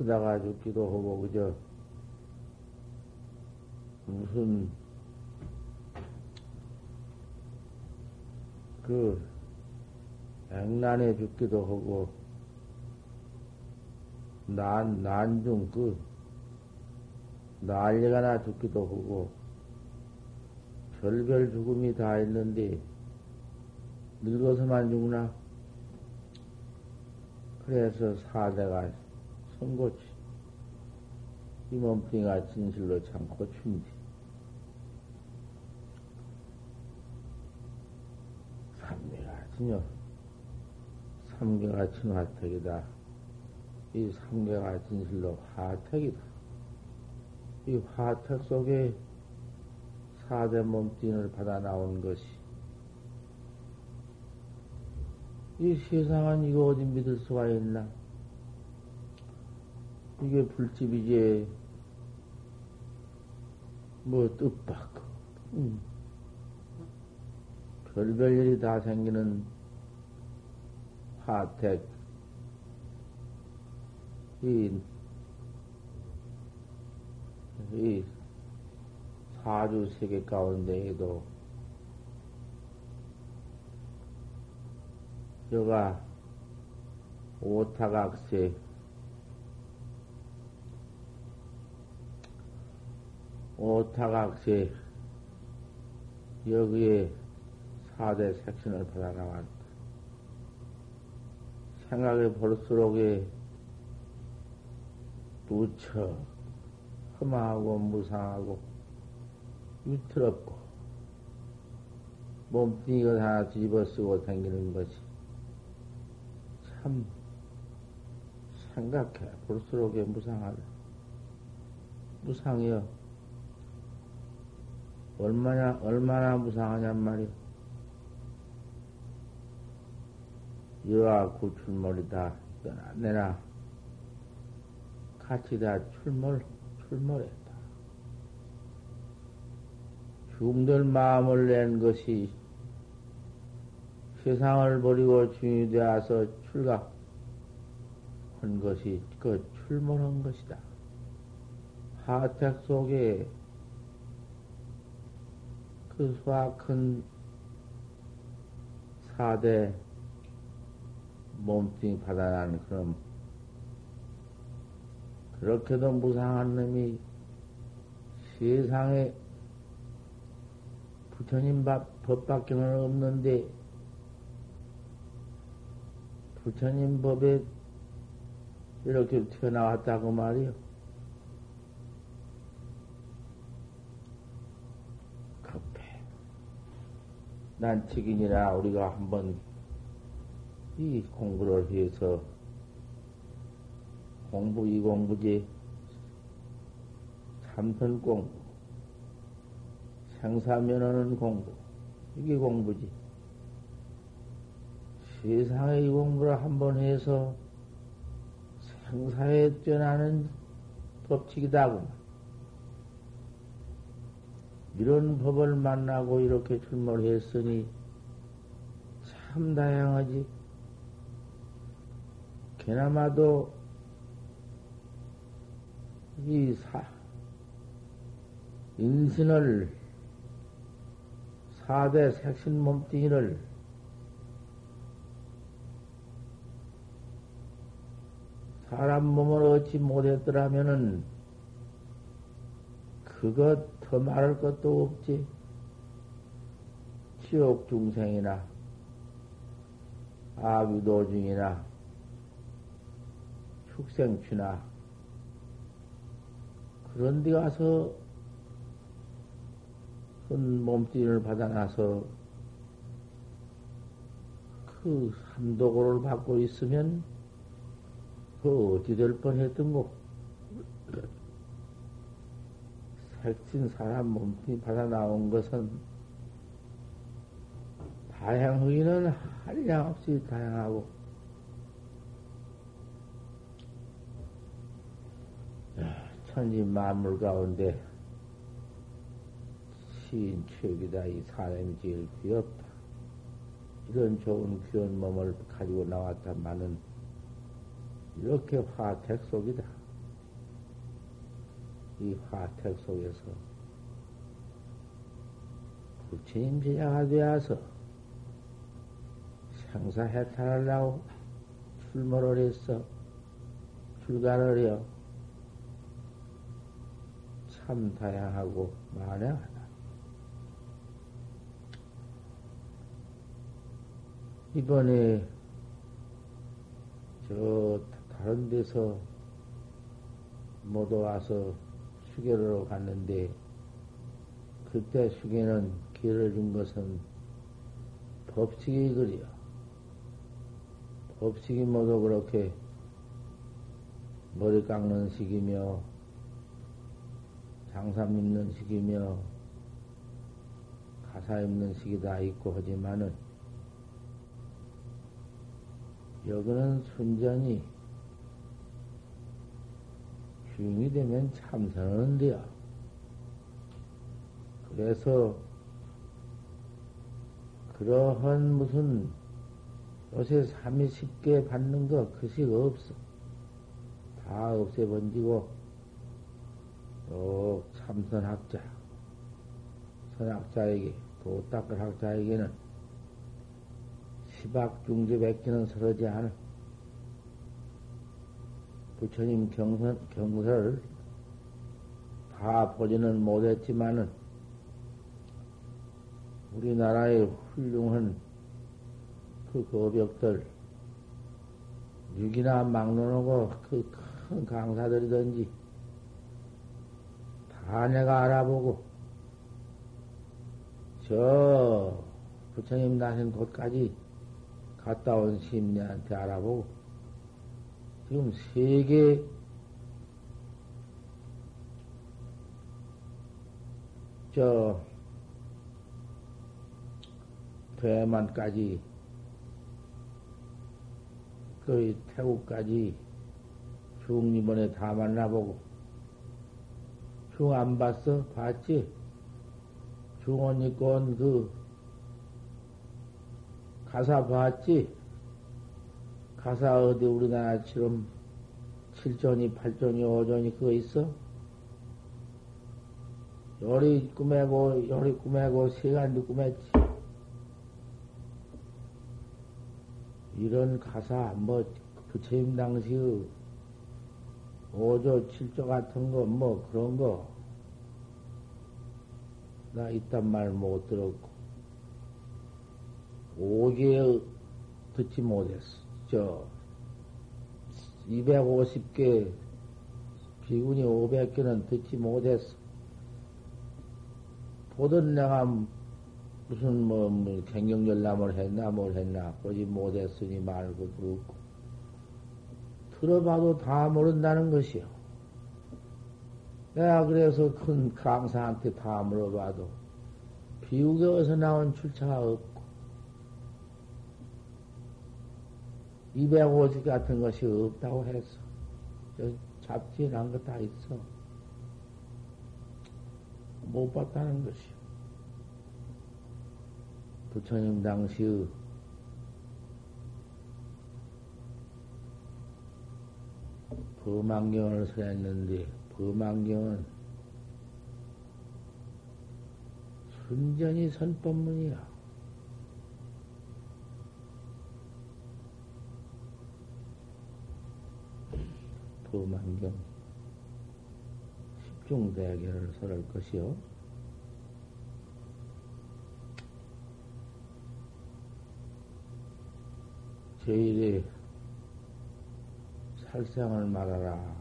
크다가 죽기도 하고, 그저, 무슨, 그, 액난에 죽기도 하고, 난, 난중, 그, 난리가 나 죽기도 하고, 별별 죽음이 다 있는데, 늙어서만 죽나? 그래서 사대가 선고치. 이 몸뚱이가 진실로 참 고충이지. 삼계가 진여. 삼계가 진화택이다. 이 삼계가 진실로 화택이다. 이 화택 속에 사대 몸뚱이를 받아 나온 것이 이 세상은 이거 어디 믿을 수가 있나? 이게 불집이지, 뭐, 뜻밖. 음. 별별 일이 다 생기는 화택, 이, 이 사주 세계 가운데에도 여가 오타각세 오타각세 여기에 사대 색신을 받아 나왔다. 생각해 볼수록에 무처 험하고 무상하고 위태롭고 몸뚱이가 하나 뒤집어 쓰고 다니는 것이 참 생각해 볼수록에 무상하다. 무상이여. 얼마나, 얼마나 무상하냔 말이야. 여와 구출몰이다. 내나 같이 다 출몰, 출몰했다. 중들 마음을 낸 것이 세상을 버리고 중이 되어서 출가한 것이 그 출몰한 것이다. 하택 속에 그 수확한 사대 몸뚱이 받아난 그런 그렇게도 무상한 놈이 세상에 부처님 법밖에는 없는데 부처님 법에 이렇게 튀어나왔다고 말이요. 급해. 난치긴이라 우리가 한번 이 공부를 해서 공부 이 공부지. 참선 공부 생사면허는 공부. 이게 공부지. 세상의 이 공부를 한번 해서 생사에 뛰어나는 법칙이다구만 이런 법을 만나고 이렇게 출몰했으니 참 다양하지. 개나마도 이 사, 인신을, 사대 색신 몸뚱이를 사람 몸을 얻지 못했더라면은 그것 더 말할 것도 없지. 지옥 중생이나 아비도중이나 축생취나 그런 데 가서 큰 몸뚱이를 받아놔서 그 삼도고를 받고 있으면 그 어찌 될 뻔했던고. 살찐 사람 몸뚱이 받아 나온 것은 다양하기는 한량 없이 다양하고 천지 만물 가운데 시인 최기다 이 사람이 제일 귀엽다. 이런 좋은 귀한 몸을 가지고 나왔다마는 이렇게 화택 속이다. 이 화택 속에서 부처님 제자가 되어서 생사해탈하려고 출몰을 했어. 출가를 해요. 참 다양하고 만행하다. 이번에 저 다른 데서 모두 와서 수계로 갔는데 그때 수계는 기회를 준 것은 법칙이 그리요. 법칙이 모두 그렇게 머리 깎는 시기며 장사 입는 시기며 가사 입는 시기다 있고 하지만은 여기는 순전히 주인이 되면 참선하는데요. 그래서 그러한 무슨 요새 삼이 쉽게 받는 거 그것이 없어. 다 없애번지고 또 참선학자, 선학자에게 도 닦을 학자에게는 시박 중제 백기는 서러지 않은 부처님 경선, 경서를 다 보지는 못했지만은 우리나라의 훌륭한 그 거벽들 육이나 막론하고 그 큰 강사들이든지 다 내가 알아보고 저 부처님 나신 곳까지 갔다 온 심리한테 알아보고 지금 세계 저 대만까지 거의 태국까지 중리번에 다 만나보고 중 안 봤어? 봤지? 중원이 건그 가사 봤지? 가사 어디 우리나라처럼 7전이, 8전이, 5전이 그거 있어? 요리 꾸매고, 요리 꾸매고, 시간도 꾸몄지. 이런 가사, 뭐, 부처님 당시의 5조, 7조 같은 거, 뭐, 그런 거, 나 이딴 말 못 들었고, 5개 듣지 못했어. 저, 250개, 비군이 500개는 듣지 못했어. 보던 내가 무슨 뭐, 뭐 경경열람을 했나 뭘 했나 보지 못했으니 말고 듣고 들어봐도 다 모른다는 것이요. 내가 그래서 큰 강사한테 다 물어봐도 비우게 어서 나온 출처가 없고 250 같은 것이 없다고 했어. 저 잡지에 난 거 다 있어. 못 봤다는 것이요. 부처님 당시의 범안경을 서했는데, 범안경은 순전히 선법문이야. 범안경 십중대결을 설할 것이요. 제일에 살상을 말하라.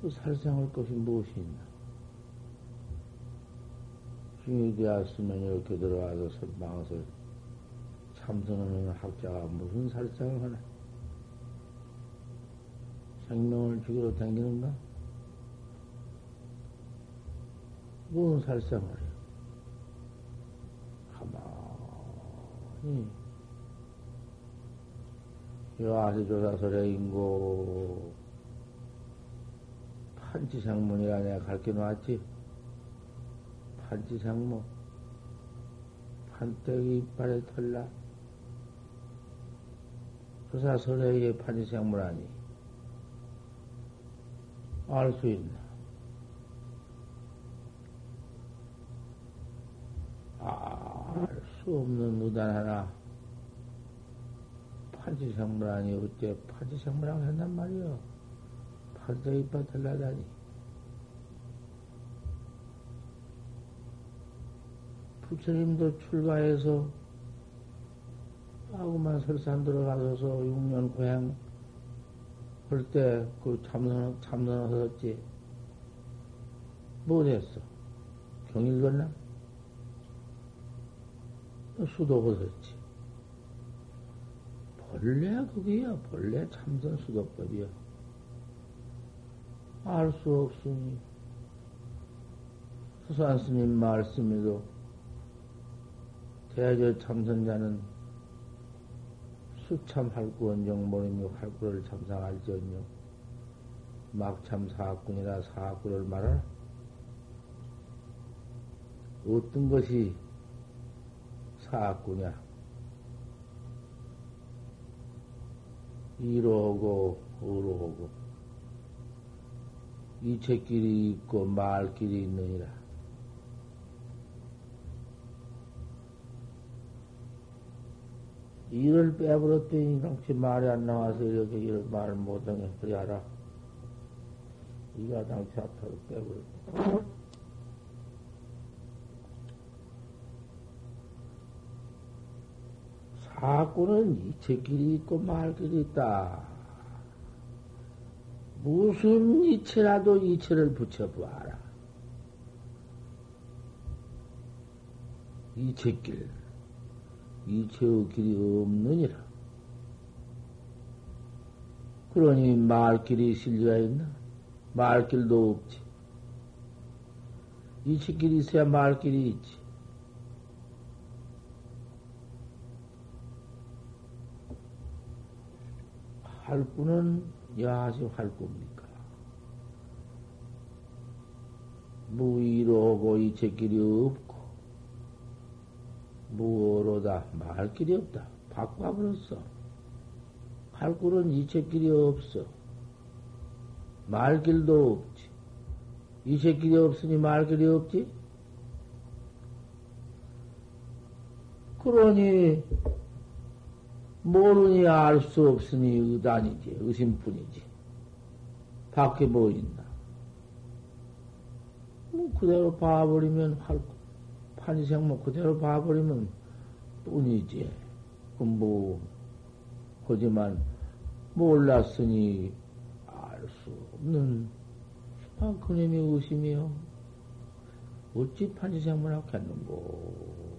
그 살상할 것이 무엇이 있나? 중이 되었으면 이렇게 들어와서 선방에서 참선하는 학자가 무슨 살상을 하나? 생명을 죽이러 다니는가? 무슨 살상을 해요? 가만히 여아시조사설의 인고 판치상문이라 내가 가르쳐 놨지? 판치상문 판때기 이빨에 털라 서사설의 판지생물하니 알 수 있나? 알 수 없는 무단 하나. 판지생물하니 어째 판지생물하고 했단 말이여? 판자 이빨 달라다니. 부처님도 출가해서 하고만 설산 들어가서 6년 고향 할 때 그 참선, 참선하셨지. 못했어. 경일 건나? 수도 하셨지. 본래 그게야. 본래 참선 수도법이야. 알 수 없으니. 수산 스님 말씀에도 대저 참선자는 수참 할구 원정 모임이 할구를 참상할지언정 막참 사학군이라 사학구를 말하라. 어떤 것이 사학구냐? 오고 어로 오고 이체길이 있고 말길이 있느니라. 이를 빼버렸더니 혹시 말이 안 나와서 이렇게 이를 말을 못하게 그리 알아. 이가 당치 앞으로 빼버렸다. 사고는 이체끼리 있고 말끼리 있다. 무슨 이체라도 이체를 붙여보아라. 이체길. 이체의 길이 없느니라. 그러니 말길이 실리가 있나? 말길도 없지. 이치길이 있어야 말길이 있지. 활구는 야시 활구입니까? 무의로 오고 이체길이 없고, 무어로다 말 길이 없다. 바꿔버렸어. 할굴은 이체길이 없어. 말 길도 없지. 이체길이 없으니 말 길이 없지? 그러니 모르니 알 수 없으니 의단이지 의심뿐이지 밖에 뭐 있나 뭐 그대로 봐버리면 할고 판생뭐 지 그대로 봐버리면 뿐이지. 그뭐 하지만 몰랐으니 알 수 없는 아, 그놈이 의심이요. 어찌 판지생물하고 했는고?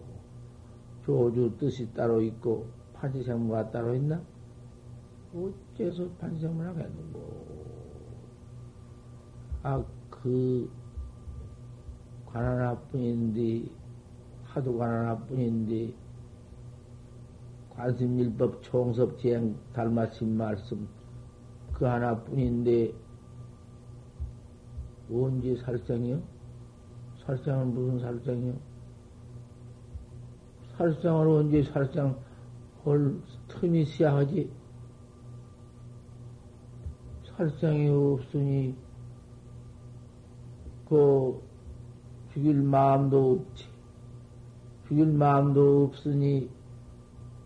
조주 뜻이 따로 있고 판지생물가 따로 있나? 어째서 판지생물하고 했는고? 아, 그, 관 하나뿐인데 하도관 하나뿐인데 관심일법 총섭 지행 달마신 말씀 그 하나뿐인데 언제 살생이요? 살생은 무슨 살생이요? 살생을 언제 살생 할 틈이 있어야 하지? 살생이 없으니 그 죽일 마음도 없지. 죽일 마음도 없으니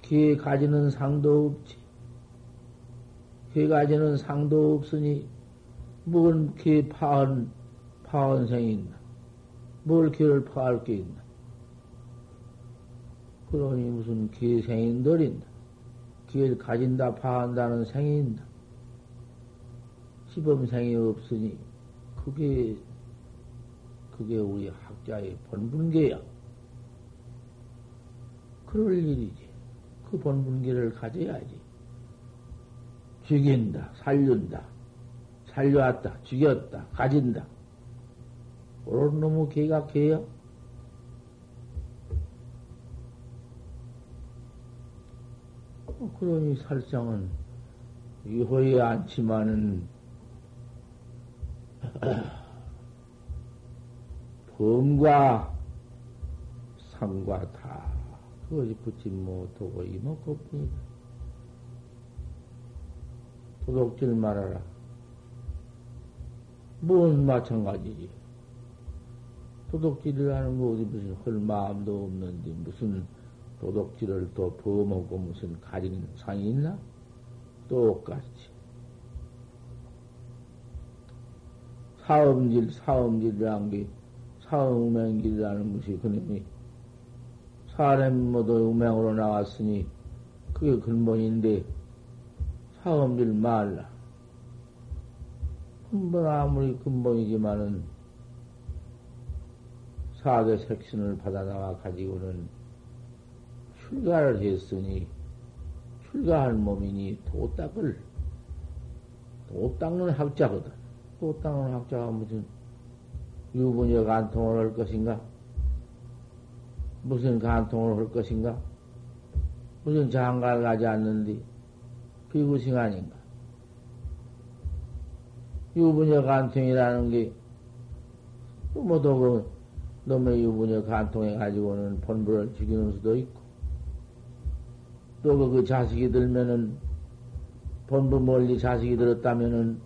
개 가지는 상도 없지. 개 가지는 상도 없으니 뭔개 파한 파한생이 있나? 뭘 개를 파할 게 있나? 그러니 무슨 개생인들 있나? 개를 가진다 파한다는 생이 있나? 시범생이 없으니 그게 그게 우리 학자의 본분계야. 그럴 일이지. 그 본분계를 가져야지. 죽인다, 살륜다, 살려왔다, 죽였다, 가진다. 그런 놈의 개가 개야? 어, 그러니 살상은 이호에 않지만은 범과 상과 다 그것이 붙지 못하고 이먹고뿐이다. 도둑질 말아라. 뭔 마찬가지지. 도둑질을 하는 거 어디 무슨 할 마음도 없는데 무슨 도둑질을 또 범하고 무슨 가진 상이 있나? 똑같이. 사음질, 사음질이란 게, 사음행길이라는 것이 그놈이 사람 모두 음행으로 나왔으니 그게 근본인데 사음질 말라. 근본 아무리 근본이지만은 사대 색신을 받아 나와 가지고는 출가를 했으니 출가할 몸이니 도 닦을 도 닦는 학자거든. 도 닦는 학자가 무슨 유부녀 간통을 할 것인가? 무슨 간통을 할 것인가? 무슨 장가를 가지 않는데 비구싱 아닌가? 유부녀 간통이라는 게, 뭐도 그, 놈의 유부녀 간통해 가지고는 본부를 죽이는 수도 있고, 또 그 자식이 들면은, 본부 멀리 자식이 들었다면은,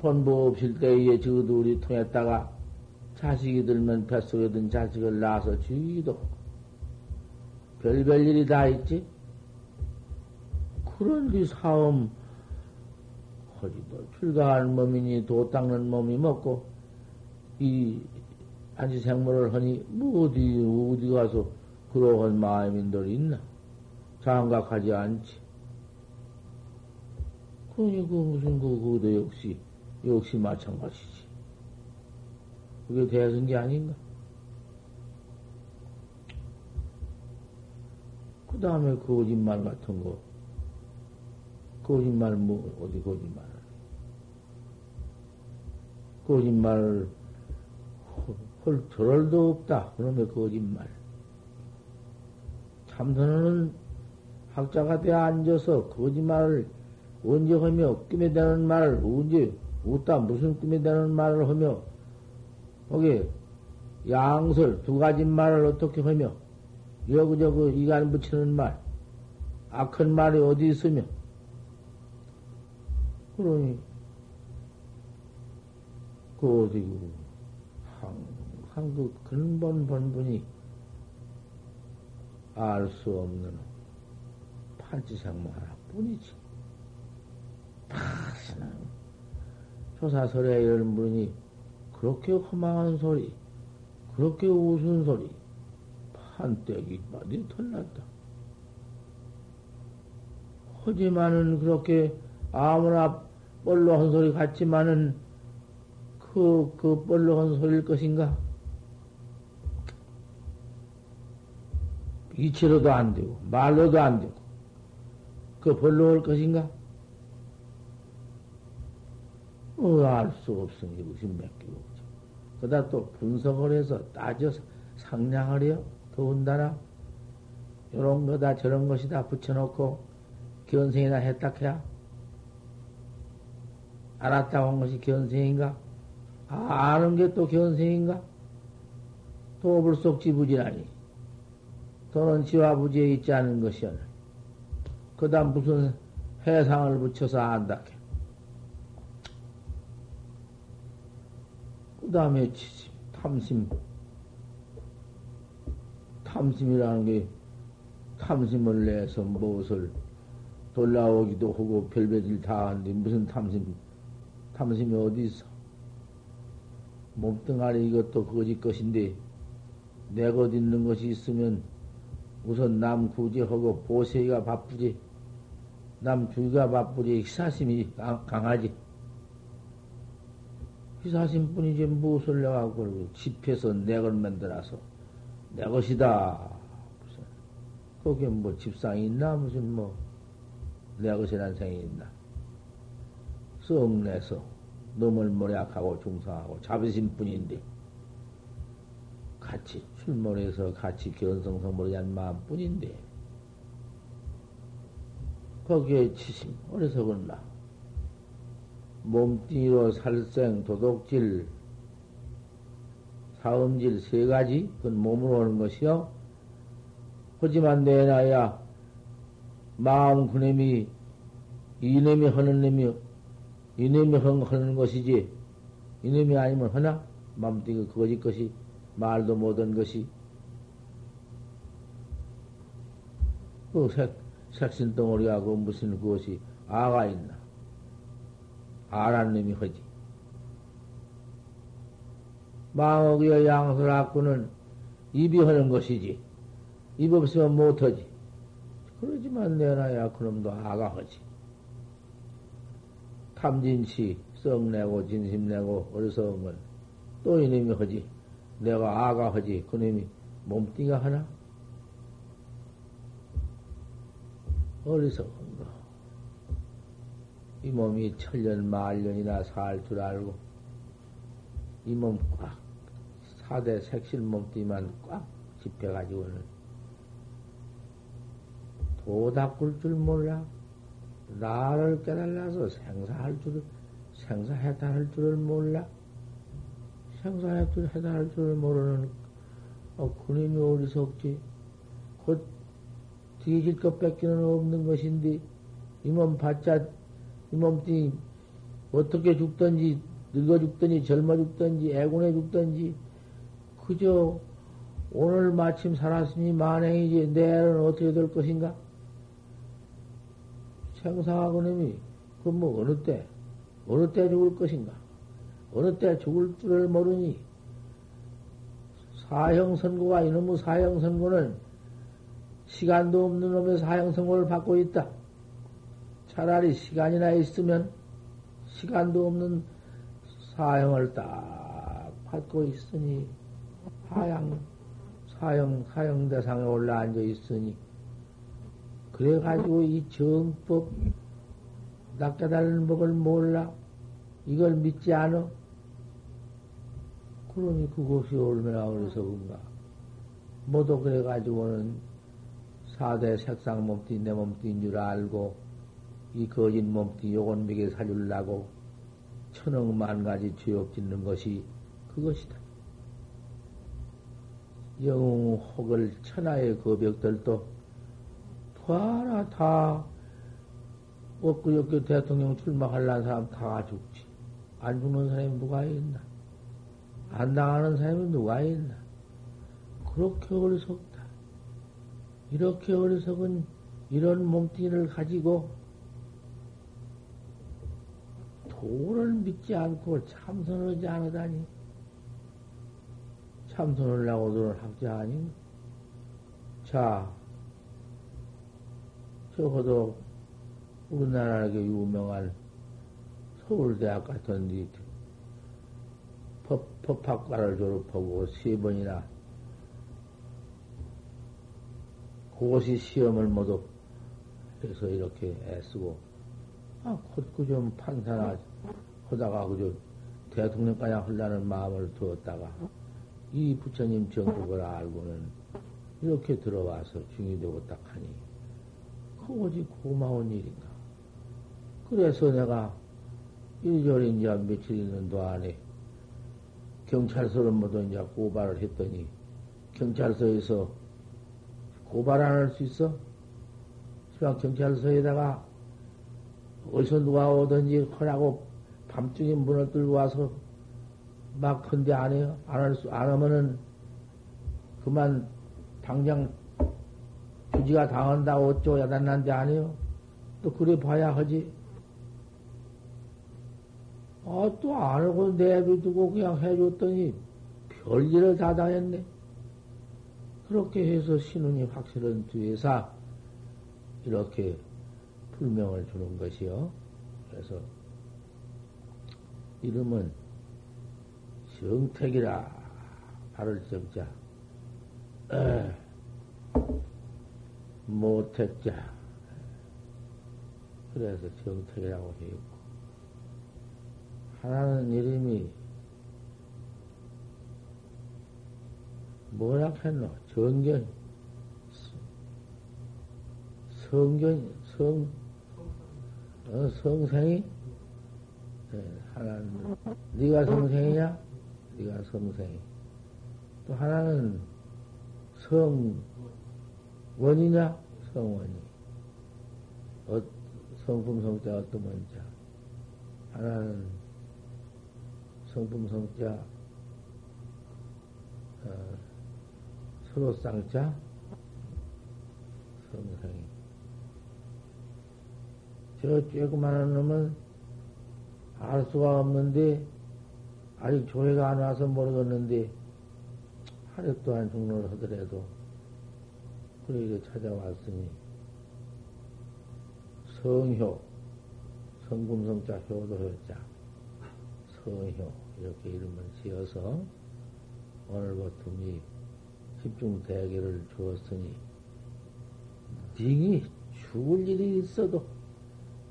본부 없을 때에 저 둘이 통했다가, 자식이 들면 뱃속에 든 자식을 낳아서 죽이기도 별별 일이 다 있지? 그런 게 사음, 허리도 출가한 몸이니 도 닦는 몸이 먹고, 이 안지 생물을 하니, 뭐 어디, 어디 가서 그러한 마음인들이 있나? 장각하지 않지. 그러니 그 무슨 그, 그도 역시, 역시 마찬가지지. 그게 대선 게 아닌가? 그 다음에 거짓말 같은 거. 거짓말, 뭐, 어디 거짓말. 거짓말을 할 저럴도 없다. 그러면 거짓말. 참선은 학자가 되어 앉아서 거짓말을 언제 하며 꿈에 대는 말을 언제 웃다 무슨 꿈에 대는 말을 하며 거기 양설 두 가지 말을 어떻게 하며 여기저기 이간 붙이는 말 악한 말이 어디 있으며 그러니 그 어디 항상 그 근본 본분이 알 수 없는 판치생모 하나뿐이지. 다시는 조사설에 이런 분이 그렇게 허망한 소리, 그렇게 우스운 소리, 판때기 많이 털났다. 하지만은 그렇게 아무나 뻘로 한 소리 같지만은 그, 그 뻘로 한 소리일 것인가? 이치로도 안 되고, 말로도 안 되고, 그 벌로 올 것인가? 어, 알 수 없으니 무슨 맡기고. 그다 또 분석을 해서 따져서 상냥하려 더운다나 요런 거다 저런 것이다 붙여놓고 견생이나 했다 해야 알았다고 한 것이 견생인가? 아, 아는 게 또 견생인가? 도불 속 지 부지라니. 또는 지화부지에 있지 않은 것이었네. 그 다음 무슨 해상을 붙여서 안다. 그 다음에 탐심. 탐심이라는 게 탐심을 내서 무엇을 돌아오기도 하고 별별일 다 하는데 무슨 탐심, 탐심이 어디 있어? 몸뚱아리 이것도 거짓 것인데 내 것 있는 것이 있으면 우선 남 구제하고 보세기가 바쁘지. 남 주기가 바쁘지. 희사심이 강하지 희사심뿐이지 무엇을 내가 그걸 집해서 내 걸 만들어서 내 것이다. 무슨 거기에 뭐 집상이 있나? 무슨 뭐 내 것이란 생이 있나? 썩내서 놈을 모략하고 중상하고 자비심 뿐인데 같이 출몰해서 같이 견성성을 위한 마음뿐인데 거기에 치심 어리석은나 몸뚱이로 살생 도둑질 사음질 세 가지 그건 몸으로 오는 것이요 하지만 내 나야 마음 그놈이 이놈이 하는 놈이, 이놈이 하는 것이지, 이놈이 아니면 하나? 맘띠가 거짓 것이, 말도 못한 것이, 그 색, 색신 덩어리하고 무슨 그것이 아가 있나? 아란 놈이 하지. 망어기의 양설학구는 입이 하는 것이지. 입 없으면 못하지. 그러지만 내놔야 그놈도 아가 하지. 탐진치, 썩내고, 진심내고, 어리석은 건또 이놈이 하지. 내가 아가 하지. 그놈이 몸뚱이가 하나? 어리석은 거. 이 몸이 천년, 만년이나 살 줄 알고, 이 몸 꽉, 사대 색실 몸뚱이만 꽉 집혀가지고는 도 닦을 줄 몰라. 나를 깨달아서 생사할 줄, 생사해탈할 줄을 몰라. 생사해탈할 줄을 모르는, 어, 그님이 어리석지. 곧 뒤질 것 뺏기는 없는 것인데, 이 몸 받자, 이 몸뚱이 어떻게 죽든지, 늙어 죽든지, 젊어 죽든지, 애군해 죽든지, 그저 오늘 마침 살았으니 만행이지, 내일은 어떻게 될 것인가? 생사하고님이 그 뭐 어느 때 어느 때 죽을 것인가 어느 때 죽을 줄을 모르니 사형선고가 이놈의 사형선고는 시간도 없는 놈의 사형선고를 받고 있다. 차라리 시간이나 있으면 시간도 없는 사형을 딱 받고 있으니 하양 사형 사형 대상에 올라 앉아 있으니 그래 가지고 이 정법, 낚아달는 법을 몰라? 이걸 믿지 않아? 그러니 그것이 얼마나 어리석은가. 모두 그래 가지고는 사대 색상 몸띠, 내 몸띠인 줄 알고, 이 거짓 몸띠 요건 미게 사주려고 천억 만 가지 죄업 짓는 것이 그것이다. 영웅 혹을 천하의 거벽들도 봐라, 다, 엊그저께 대통령 출마하려는 사람 다 죽지. 안 죽는 사람이 누가 있나? 안 당하는 사람이 누가 있나? 그렇게 어리석다. 이렇게 어리석은 이런 몸뚱이를 가지고 도를 믿지 않고 참선하지 않으다니. 참선을 하고 도를 학자 아닌? 자, 적어도 우리나라에게 유명한 서울대학 같은 데 법, 법학과를 졸업하고 세 번이나 고시 시험을 모두 해서 이렇게 애쓰고, 아, 콧구 좀 판사나 하다가 그저 대통령까지 하려는 마음을 두었다가 이 부처님 정법을 알고는 이렇게 들어와서 중이 되고 딱 하니 그것이 고마운 일인가. 그래서 내가 이리저리 이제 며칠 있는 동안에 경찰서를 모두 이제 고발을 했더니 경찰서에서 고발 안 할 수 있어? 시방 경찰서에다가 어디서 누가 오든지 허라고 밤중에 문을 뚫고 와서 막 근데 안 해요? 안 할 수, 안 하면은 그만 당장 부지가 당한다고 어쩌고 야단난데 아니요. 또 그래 봐야 하지. 아, 또 안 하고 내비두고 그냥 해줬더니 별일을 다 당했네. 그렇게 해서 신운이 확실한 뒤에서 이렇게 불명을 주는 것이요. 그래서 이름은 정택이라 발을 정자. 에. 못했자. 그래서 정택이라고 했고, 하나는 이름이 뭐라 했노? 정견, 성견, 성, 어, 성생이? 네, 하나는, 네가 성생이냐? 네가 성생이. 또 하나는 성, 원이냐? 성원이. 어, 성품 성자 어떤 먼저 하나는 성품 성자 어, 서로 쌍자 성상이 저 쬐그만한 놈은 알 수가 없는데 아직 조회가 안 와서 모르겠는데 하루 동안 중로를 하더라도 그에게 찾아왔으니 성효 성금성자 효도효자 성효 이렇게 이름을 지어서 오늘부터 이 집중 대결을 주었으니 딩이 죽을 일이 있어도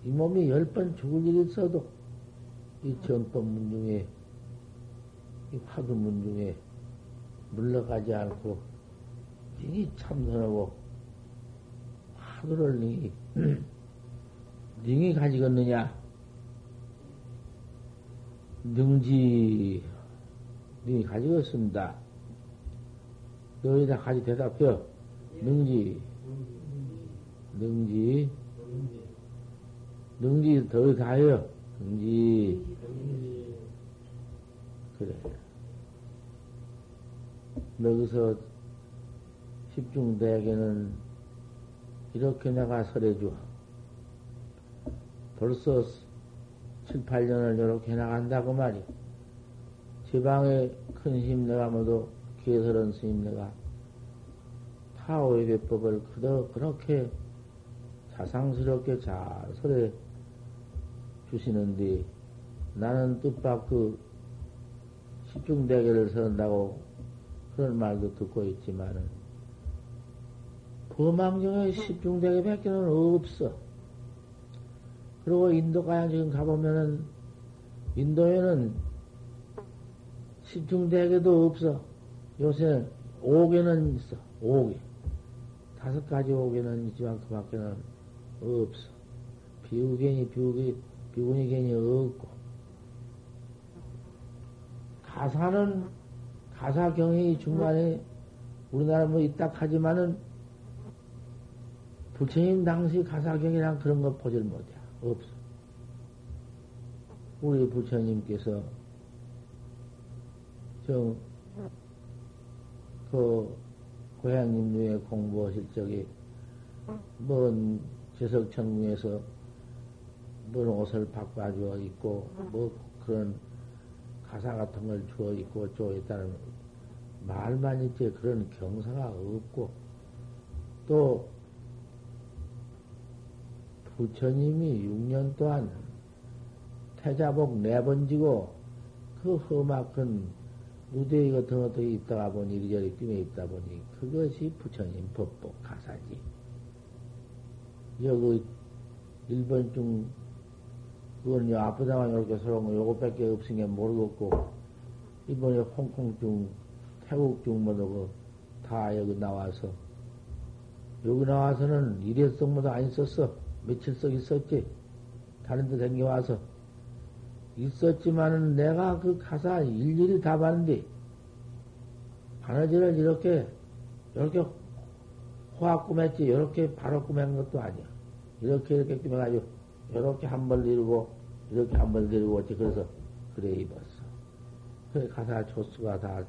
이 몸이 열 번 죽을 일이 있어도 이 정법 문 중에 이 화두 문 중에 물러가지 않고 딩이 참선하고 화두를 닝이 닝이 가지겠느냐 능지 닝이 가지겠습니다. 너희 다 가지 대답해. 능지 능지 능지 더 가요. 능지 그래. 여기서 집중대에게는 이렇게 내가 설해줘. 벌써 7, 8년을 이렇게 나간다고 말이야. 지방에 큰 스님 내가 모두 개설한 스님 내가 타오의법을 그대로 그렇게 자상스럽게 잘 설해 주시는데 나는 뜻밖 그 집중대결을 선다고 그런 말도 듣고 있지만은 범망정에 집중대결 밖에는 없어. 그리고 인도 가양 지금 가보면은 인도에는 집중대결도 없어. 요새 5개는 있어. 5개. 다섯 가지 5개는 있지만 그 밖에는 없어. 비우견이 비우기, 비구니견이 없고. 가사는, 가사 경이 중간에 우리나라 뭐 있다 하지만은 부처님 당시 가사 경이랑 그런 거 보질 못해. 없어. 우리 부처님께서 저, 그, 고향님 중에 공부하실 적에, 먼 제석천궁에서 뭔 옷을 바꿔 주어 있고, 뭐 그런 가사 같은 걸 주어 있고, 줘 있다는 말만 있지 그런 경사가 없고, 또, 부처님이 6년 동안 태자복 네 번 지고, 그 험악한 무대에 같은 것도 있다가 보니, 이리저리 끼며 있다 보니, 그것이 부처님 법복 가사지. 여기, 일본 중, 그건 요 아프다만 이렇게 서러운 거 요것밖에 없으니까 모르겠고, 이번에 홍콩 중, 태국 중 뭐도 다 여기 나와서, 여기 나와서는 일회성모도 안 있었어. 며칠씩 있었지. 다른 데 댕겨 와서. 있었지만은 내가 그 가사 일일이 다 봤는데, 바느질을 이렇게, 이렇게 호화 꾸몄지, 이렇게 바로 꾸맨 것도 아니야. 이렇게 이렇게 꾸며가지고, 이렇게 한벌 내리고, 이렇게 한벌 내리고, 어찌 그래서, 그래 입었어. 그래, 가사 조수가 다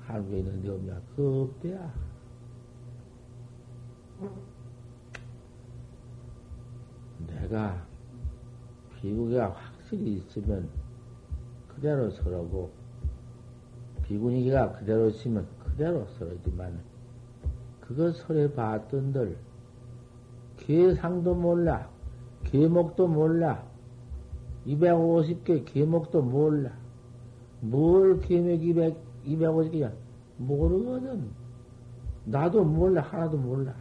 한국에 있는데 없냐? 그 없대야. 내가 비구가 확실히 있으면 그대로 서러고 비구니기가 그대로 있으면 그대로 서러지만 그거 설해 봤던들 개상도 몰라 개목도 몰라. 250개 개목도 몰라. 뭘 개목 200, 250개야? 모르거든. 나도 몰라. 하나도 몰라.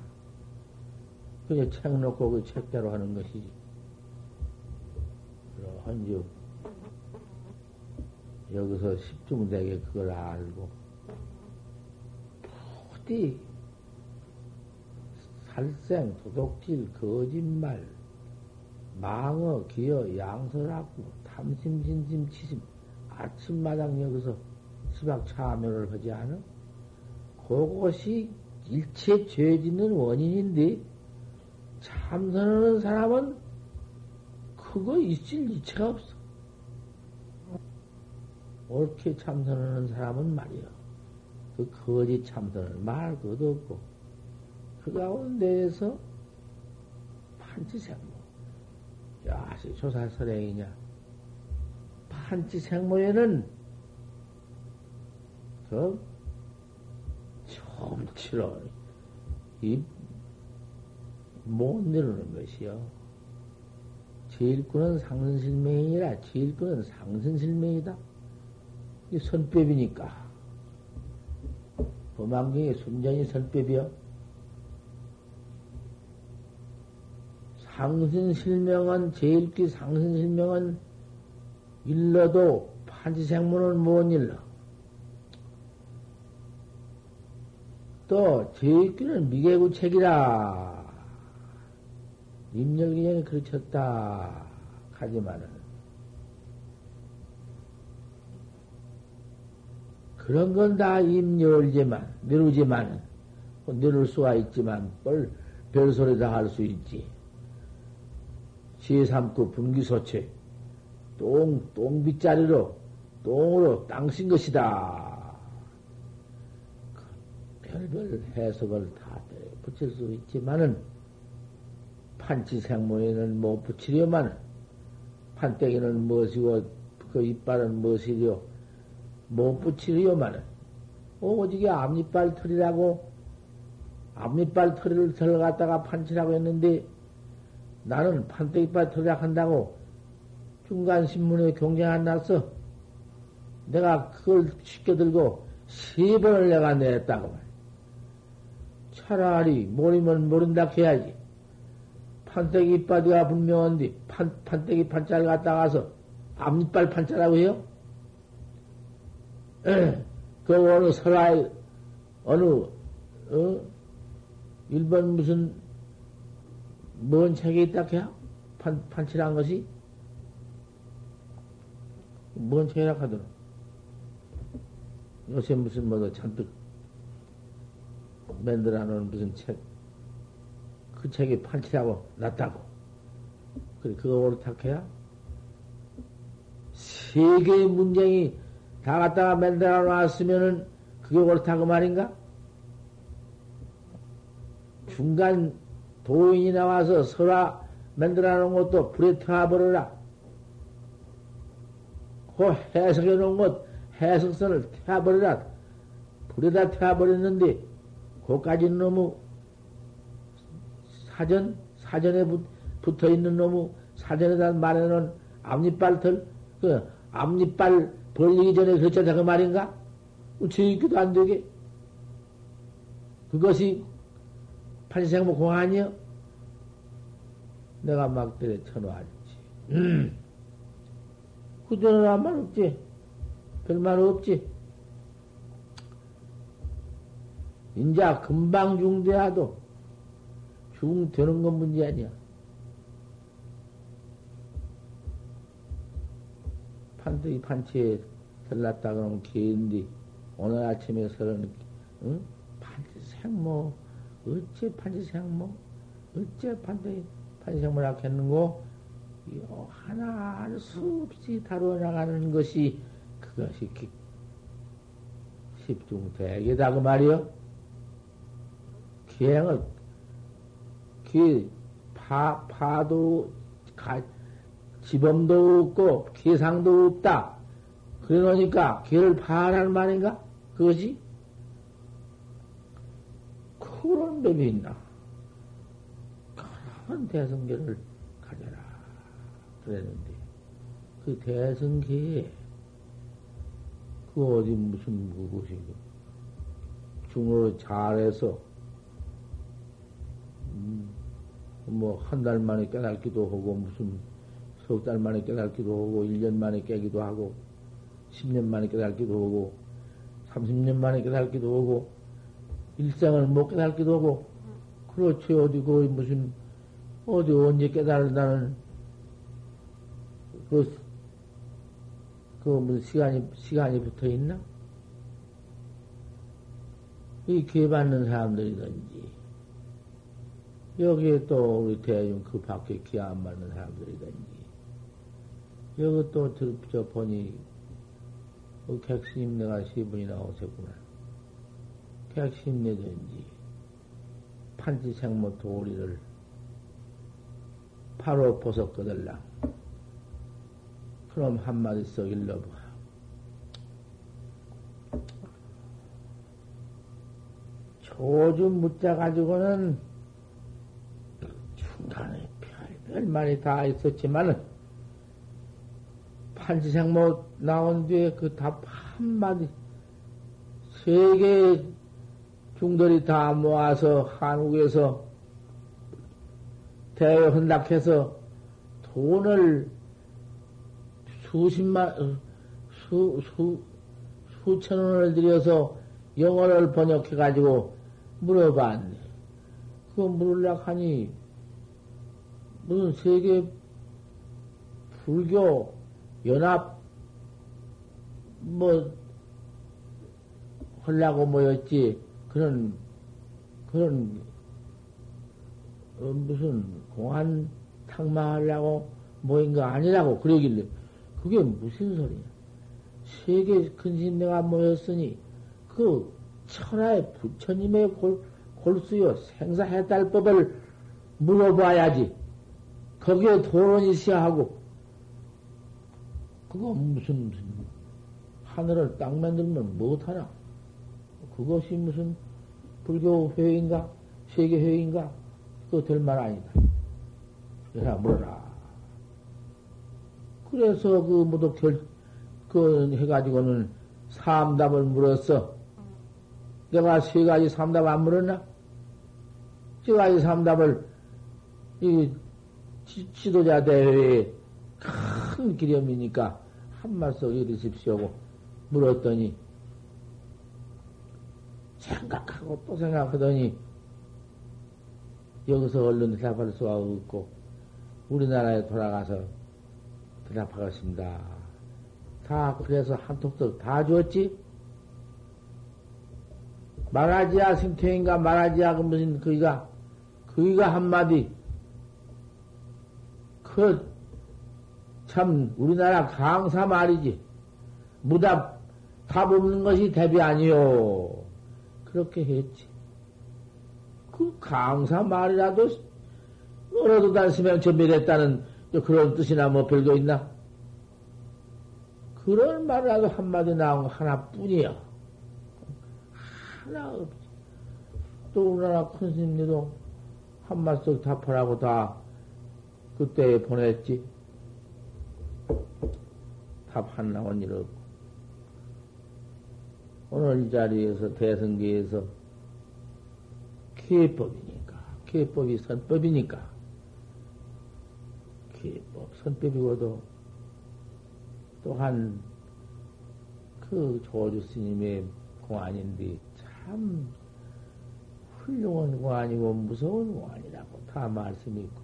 그냥 책 놓고 그 책대로 하는 것이지. 헌주 여기서 십중대게 그걸 알고 부디 살생, 도둑질, 거짓말, 망어, 기어, 양설하고 탐심, 진심, 치심 아침마당 여기서 수박 참여를 하지 않아? 그것이 일체 죄 짓는 원인인데 참선하는 사람은 그거 있을 이체가 없어. 옳게 참선하는 사람은 말이야. 그 거짓 참선을 말 것도 없고, 그 가운데에서 판치생모. 야시 조사설행이냐. 판치 생모에는 그 정치로 이못 내려오는 것이요. 제일꾼은 상승실명이라 제일꾼은 상승실명이다. 이 선법이니까. 범안경의 순전히 선법이요. 상승실명은 제일귀 상승실명은 일러도 판지생문을 못 일러. 또 제일귀는 미개구책이라. 임력기에 그르쳤다. 하지만은 그런 건 다 임열지만 내루지만은 내룰 수가 있지만 뭘 별소리 다 할 수 있지. 제3구 분기소체 똥 똥빗자리로 똥으로 땅신 것이다. 그 별별 해석을 다 붙일 수 있지만은 판치생모에는 못 붙이려만 판때기는 무엇이고 그 이빨은 무엇이려 못 붙이려만은 오직에 앞니빨 털이라고 앞니빨 털을 들어갔다가 판치라고 했는데 나는 판때기빨 털이라 한다고 중간 신문에 경쟁 안 났어. 내가 그걸 쉽게 들고 세 번을 내가 냈다고 말. 차라리 모르면 모른다 해야지. 판때기 빠디가 분명한데 판, 판때기 판자를 갖다 가서 앞니빨 판자라고 해요? 에, 그 어느 설화에 어느 어? 일본 무슨 뭔 책에 있다 해야 판, 판치란 것이? 뭔 책이라 하더라? 요새 무슨 뭐도 잔뜩 만들어 놓은 무슨 책 그 책이 판치라고 났다고. 그래, 그거 옳다해야? 세계의 문쟁이 다 갖다가 만들어 놨으면은 그게 옳다고 말인가? 중간 도인이 나와서 설화 만들어 놓은 것도 불에 태워버려라. 그 해석해 놓은 것, 해석선을 태워버려라. 불에다 태워버렸는데, 그까지는 너무 사전, 사전에 붙어 있는 놈의 사전에다 말해 놓은 앞니빨 털, 그 앞니빨 벌리기 전에 그랬잖아, 그 말인가? 제익기도 안 되게. 그것이 판생모 공안이요? 내가 막 때려 쳐놓았지. 음. 그전에는 한 말 없지. 별말 없지. 인자 금방 중대하도 중 되는 건 문제 아니야. 판때기 판치에 들렀다 그러면 개인디 오늘 아침에 서는 응? 판치 생모 어째 판치 생모 어째 판때기 판치 생모라 했는고 하나 할수 없이 다루어 나가는 것이 그것이 십중대계다 그 말이요. 기행을 그 파, 파도, 가, 지범도 없고, 계상도 없다. 놓으니까, 개를 파라는 말인가? 그것이? 그런 법이 있나? 그런 대성계를 가져라. 그랬는데, 그 대성계에, 그 어디 무슨 그것이, 중으로 잘해서, 음, 뭐한 달 만에 깨닫기도 하고 무슨 석 달 만에 깨닫기도 하고 1년 만에 깨기도 하고 10년 만에 깨닫기도 하고 30년 만에 깨닫기도 하고 일생을 못 깨닫기도 하고 그렇지 어디 그 무슨 어디 언제 깨달는다는 그, 그 무슨 시간이 시간이 붙어 있나? 이 기회 받는 사람들이든지 여기에 또 우리 대중 그 밖에 기안 맞는 사람들이든지 여기 또, 저, 보니, 그 객스님 내가 시분이 나 오셨구나. 객스님 내든지, 판지생모 도리를 바로 보석 거들라. 그럼 한마디 썩 일러봐. 조주 묻자 가지고는 중간에 별별 말이 다 있었지만은 판지생모 나온 뒤에 그 답 한마디 세계 중들이 다 모아서 한국에서 대회 헌납해서 돈을 수십만, 수, 수, 수천 원을 들여서 영어를 번역해가지고 물어봤네. 그거 물으려고 하니, 무슨 세계 불교 연합, 뭐, 하려고 모였지. 그런, 그런, 어, 무슨 공안 탁마하려고 모인 거 아니라고 그러길래. 그게 무슨 소리야? 세계 근신내가 모였으니, 그 천하의 부처님의 골, 골수요 생사해달 법을 물어봐야지. 거기에 도론이 있어야 하고, 그거 무슨, 무슨, 하늘을 땅 만들면 못하나? 그것이 무슨 불교 회인가? 세계 회인가? 그거 될 말 아니다. 그래서 물어라. 그래서 그 모두 결, 그 해가지고는 삼답을 물었어. 내가 세 가지 삼답 안 물었나? 세 가지 삼답을 이 지, 도자 대회에 큰 기념이니까 한 말씀 이르십시오 물었더니 생각하고 또 생각하더니 여기서 얼른 대답할 수가 없고 우리나라에 돌아가서 대답하겠습니다. 다 그래서 한톡톡 다 줬지? 말하지야 승태인가 말하지야 그 무슨 그이가 그이가 한마디 그 참 우리나라 강사 말이지 무답 답 없는 것이 대비 아니요 그렇게 했지. 그 강사 말이라도 얼어도 단시면 전멸했다는 그런 뜻이나 뭐 별거 있나? 그런 말이라도 한마디 나온 거 하나뿐이야. 하나 없지. 또 우리나라 큰 스님들도 한 말씀 답하라고 다 그때 보냈지. 답 하나 나온 일 없고. 오늘 이 자리에서 대성계에서 계법이니까, 계법이 선법이니까, 계법, 선법이고도 또한 그 조주 스님의 공안인데 참 훌륭한 공안이고 무서운 공안이라고 다 말씀이 있고,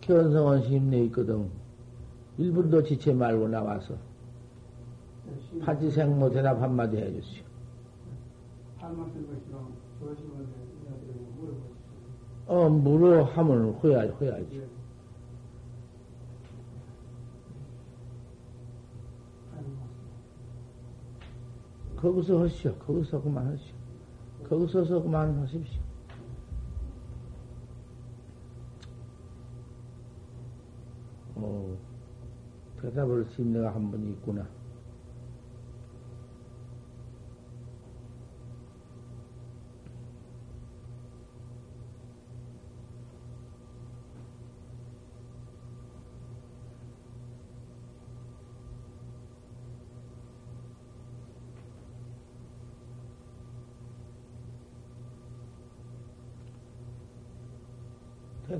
견성원 스님네 있거든. 1분도 지체 말고 나와서 파지생모 대답 한마디 해주시오. 어, 물어 하면 허야, 허야지. 거기서 하시오. 거기서 그만 하시오. 거기서서 그만 하십시오. 어, 대답을 심내가 한 분이 있구나.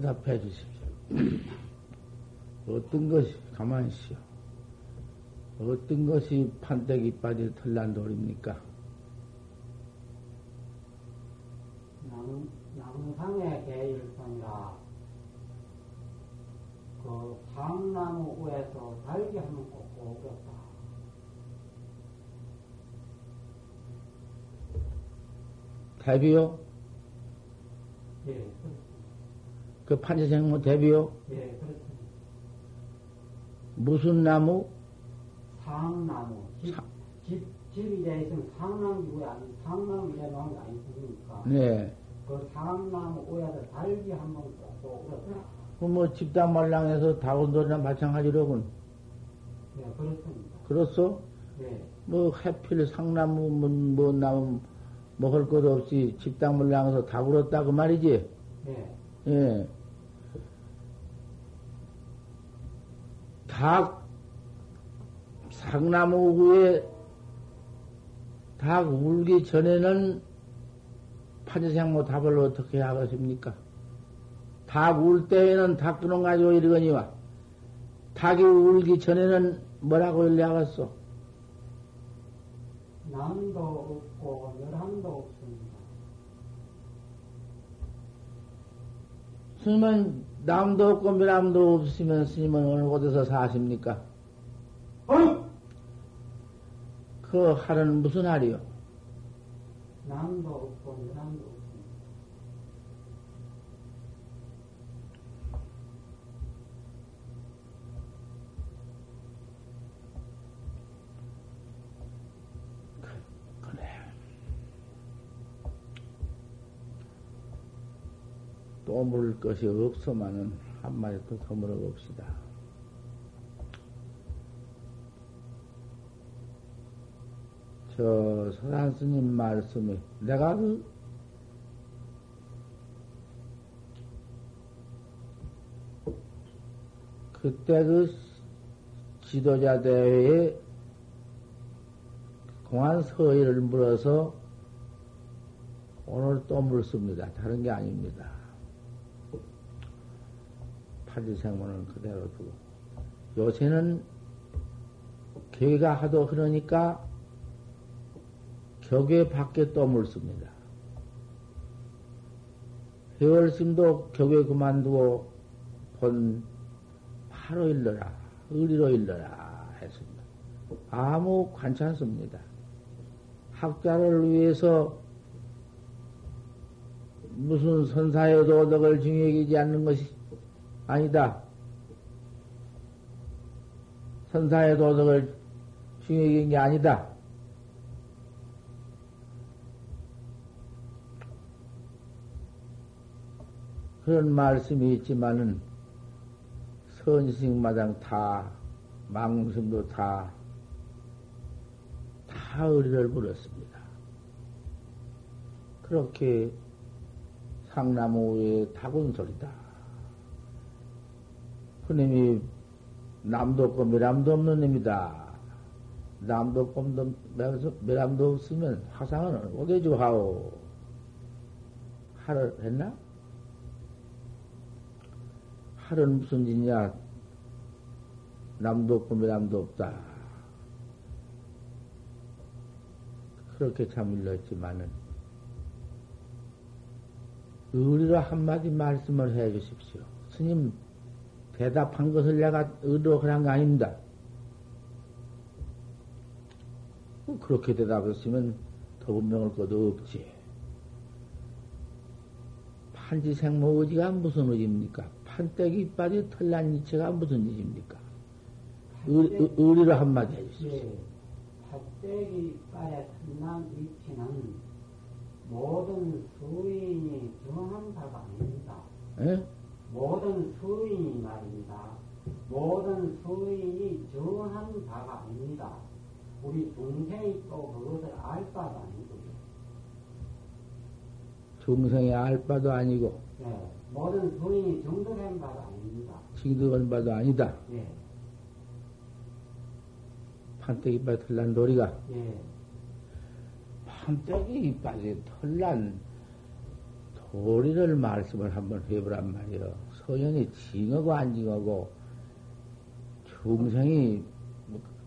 대답해 주십시오. 어떤 것이, 가만히 있어. 어떤 것이 판때기 빠질 털난 돌입니까? 양상의 계일성이라 그 상나무 위에서 달게 하는 꼭 어렵다. 대비요? 예, 그 판지생모 대비요? 예, 그렇습니다. 무슨 나무? 상나무. 집, 사- 집, 집이 돼 있으면 상나무 왜 아니, 상나무 이래 놓은 게 아니십니까? 네. 그 상나무 오야를 달기 한번 꽂고, 그렇다. 그뭐 집단 말랑해서 다운돌이나 마찬가지로군. 네, 그렇습니다. 그렇소? 네. 뭐 해필 상나무 뭐, 뭐 나무 먹을 것 없이 집단 말랑해서 다 굴었다 그 말이지. 네. 예. 닭, 상나무 위에 닭 울기 전에는 판지생모 답을 어떻게 하겠습니까? 닭 울 때에는 닭 그놈 가지고 이러거니와 닭이 울기 전에는 뭐라고 일러야겠어? 남도 없고, 열함도 없습니다. 스님은 남도 없고 미남도 없으면 스님은 어느 곳에서 사십니까? 그 할은 무슨 할이요? 남도 없고, 열함도 없습 또 물을 것이 없어만은 한마디 또더 물어 봅시다. 저 서산 스님 말씀에 내가 그 그때 그 지도자 대회에 공안 서의를 물어서 오늘 또 묻습니다. 다른 게 아닙니다. 팔지생문은 그대로 두고 요새는 개가 하도 흐르니까 격에 밖에 또 묻습니다. 회월심도 격에 그만두고 본 바로 일러라, 의리로 일러라 했습니다. 아무 관찮습니다. 학자를 위해서 무슨 선사의 도덕을 중요하지 않는 것이 아니다. 선사의 도덕을 중요하게 게 아니다. 그런 말씀이 있지만은 선식마당 다 망심도 다 다 의리를 물었습니다. 그렇게 상나무의 타군 소리다. 그님이 남도 없고 미람도 없는 놈이다. 남도 없고 미람도 없으면 화상은 어디 주하오? 하를 했나? 할은 무슨 짓이냐? 남도 없고 미람도 없다. 그렇게 참 일렀지만은, 의리로 한마디 말씀을 해 주십시오. 스님, 대답한 것을 내가 그런 거 아닙니다. 그렇게 대답했으면 더 분명할 것도 없지. 판지 생모 의지가 무슨 의지입니까? 판때기 이빨이 털난 이체가 무슨 일입니까? 의, 의, 의리로 한마디 해주십시오. 예. 팥대기 가에 튼난 위치는 모든 수인이 정한 바가 아닙니다. 예? 모든 수인이 말입니다. 모든 수인이 정한 바가 아닙니다. 우리 중생이 또 그것을 알 바도 아니고요. 중생의 알 바도 아니고, 예. 모든 수인이 정득한 바도 아닙니다. 징득한 바도 아니다. 예. 판때기 이빨이 털난 도리가. 예. 판때기 이빨이 털난 도리를 말씀을 한번 해보란 말이요. 소연이 징하고 안 징하고, 중생이,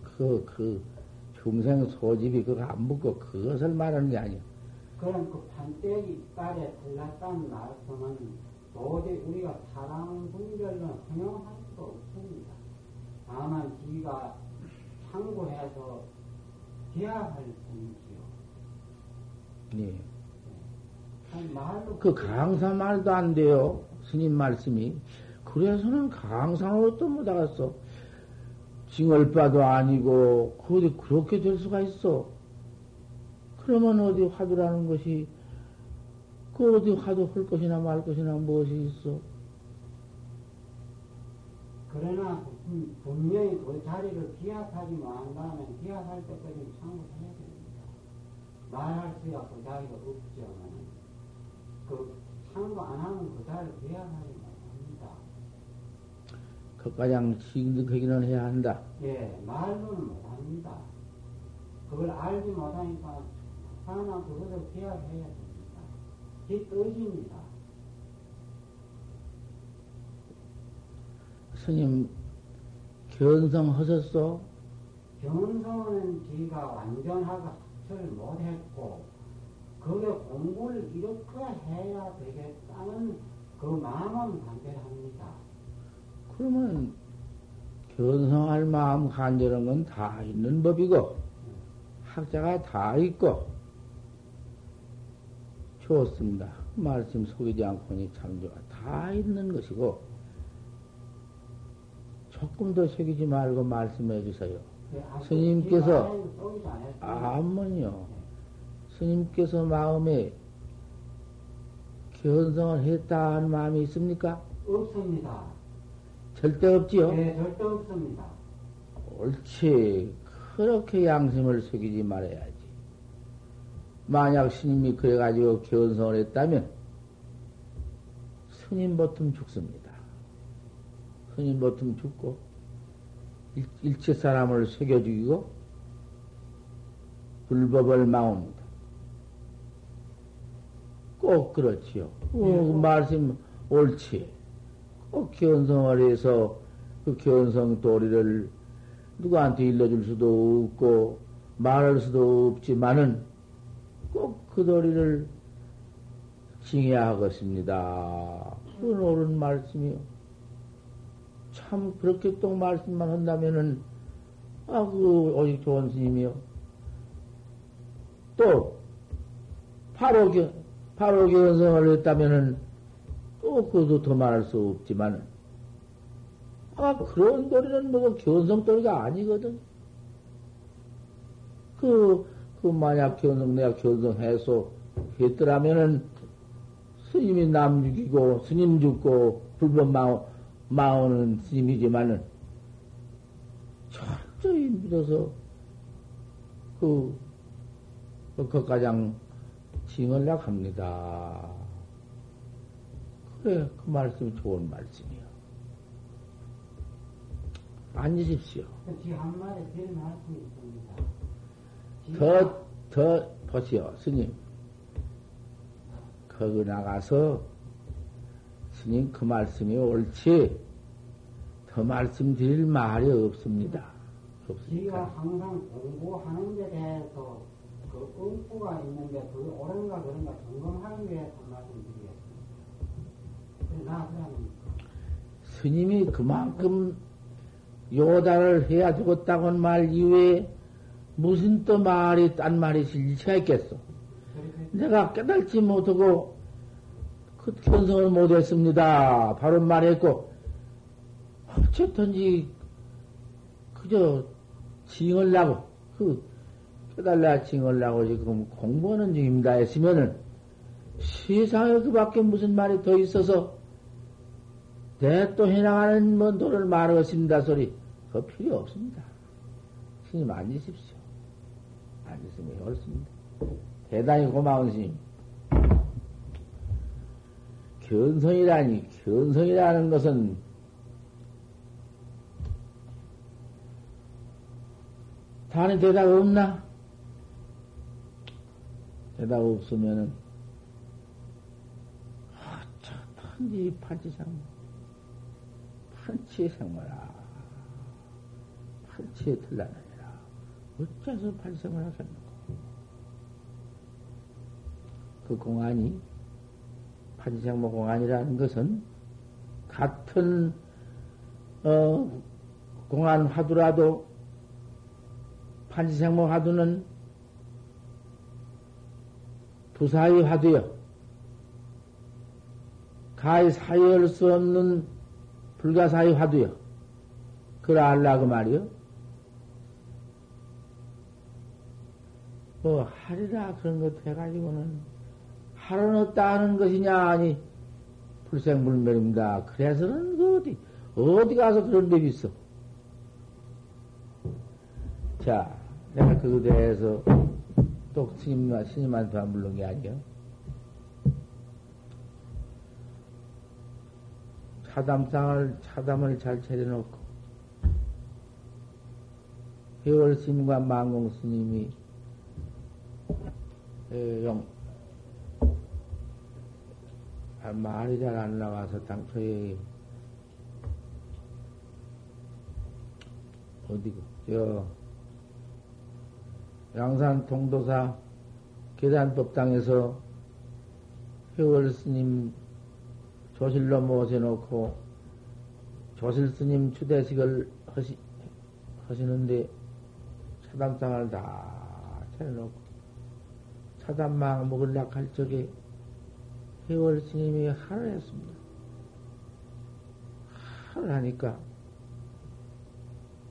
그, 그, 중생 소집이 그거 안 묻고 그것을 말하는 게 아니야. 그런 그 판때기 깔에 들렀다는 말씀은 도저히 우리가 사람 분별로 허용할 수가 없습니다. 다만 지가 참고해서 대화할 뿐이지요. 예. 그 강사 말도 안 돼요. 스님 말씀이. 그래서는 또못 알았어. 징얼바도 아니고, 그 어디 그렇게 될 수가 있어. 그러면 어디 화두라는 것이, 그 어디 화두 할 것이나 말 것이나 무엇이 있어? 그러나 분명히 그 자리를 기약하지 못한다면 기약할 때까지 참고해야 됩니다. 말할 수야 그 자리가 없죠. 그 참고 안 하면 그 자리를 기약하지 못합니다. 그가장 징득하기는 해야 한다. 예, 말로는 못합니다. 그걸 알지 못하니까 하나 그것을 기약해야 됩니다. 기 뜻입니다. 스님 견성하셨어? 견성은 지가 완전하게 학철 못했고 그게 공부를 이렇게 해야 되겠다는 그 마음은 간절합니다. 그러면 견성할 마음 간절한 건 다 있는 법이고 학자가 다 있고 좋습니다. 말씀 속이지 않고니 참 좋아. 다 있는 것이고 조금 더 새기지 말고 말씀해 주세요. 네, 스님께서, 아무요. 스님께서 마음에 견성을 했다 는 마음이 있습니까? 없습니다. 절대 없지요? 네, 절대 없습니다. 옳지. 그렇게 양심을 새기지 말아야지. 만약 스님이 그래가지고 견성을 했다면, 스님 버튼 죽습니다. 흔히 못하면 죽고, 일, 체 사람을 새겨 죽이고, 불법을 망합니다. 꼭 그렇지요. 어, 그 말씀 옳지. 꼭 견성을 해서 그 견성 도리를 누구한테 일러줄 수도 없고, 말할 수도 없지만은 꼭 그 도리를 징해야 하겠습니다. 그건 옳은 말씀이요. 참 그렇게 또 말씀만 한다면은 아 그 오직 좋은 스님이요. 또 바로 겨, 바로 견성을 했다면은 또 그것도 더 말할 수 없지만 아 그런 도리는 뭐 견성 도리가 아니거든. 그, 그 만약 견성 내가 견성해서 했더라면은 스님이 남 죽이고 스님 죽고 불법 망 마오는 스님이지만은 철저히 믿어서 그, 그 가장 징을라 합니다. 그래, 그 말씀이 좋은 말씀이요. 앉으십시오. 있습니다. 더, 더 보시오, 스님. 거기 나가서 스님 그 말씀이 옳지 더 말씀드릴 말이 없습니다. 없습니다. 항상 공부하는 데 대해서 그 음부가 있는데 그게 옳은가 그런가 점검하는 게 말씀드리겠습니다. 나 그러면 스님이 그만큼 요단을 해야 되겠다고는 말 이외에 무슨 또 말이 딴 말이 실리가 있겠어. 내가 깨달지 못하고 그 견성을 못했습니다. 바로 말했고, 어쨌든지, 그저 징을라고, 그, 깨달라 징을라고 지금 공부하는 중입니다. 했으면은, 세상에 그 밖에 무슨 말이 더 있어서, 내또 해나가는 뭔 돈을 말하겠습니다. 소리, 그 필요 없습니다. 스님 앉으십시오. 앉으시면 옳습니다. 대단히 고마운 스님. 견성이라니, 견성이라는 것은 다른 대답 없나? 대답 없으면은, 아, 저, 탄지 판치상, 판치생활아. 판치에 들라느니라. 어째서 판치생활 하겠는가? 그 공안이 판지생모 공안이라는 것은 같은 어, 공안 화두라도 판지생모 화두는 부사의 화두여 가의 사유할 수 없는 불가사의 화두여 그걸 알라고 말이여 뭐 하리라 그런 것 해가지고는 하루는 없다는 것이냐 아니 불생불멸입니다. 그래서는 그 어디 어디 가서 그런 법이 있어? 자 내가 그거 대해서 또 스님, 스님한테만 물는 게 아니야. 차담상을, 차담을 잘 차려놓고, 회월 스님과 망공 스님이, 영, 말이 잘 안 나와서 당초에, 어디고, 저, 양산 통도사 계단법당에서 회월 스님 조실로 모셔놓고 조실 스님 추대식을 하시, 하시는데 차담상을 다 차려놓고 차담망 먹으려고 할 적에 회월 스님이 하를 했습니다. 하를 하니까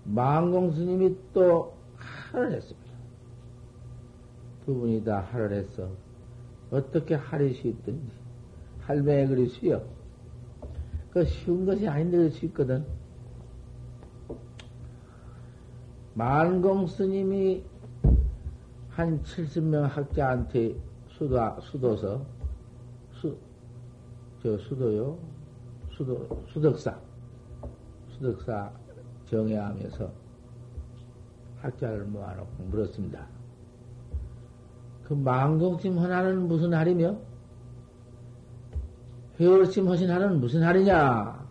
망공 스님이 또 하를 했습니다. 두 분이 다 하를 했어. 어떻게 할이 쉽든지. 할매에 그리 쉬어. 그 쉬운 것이 아닌데 쉽거든. 만공 스님이 한 70명 학자한테 수도, 수도서, 수, 저 수도요? 수도, 수덕사. 수덕사 정회하면서 학자를 모아놓고 물었습니다. 그 망공심 하나는 무슨 할이며? 회월심 하신 하나는 무슨 할이냐?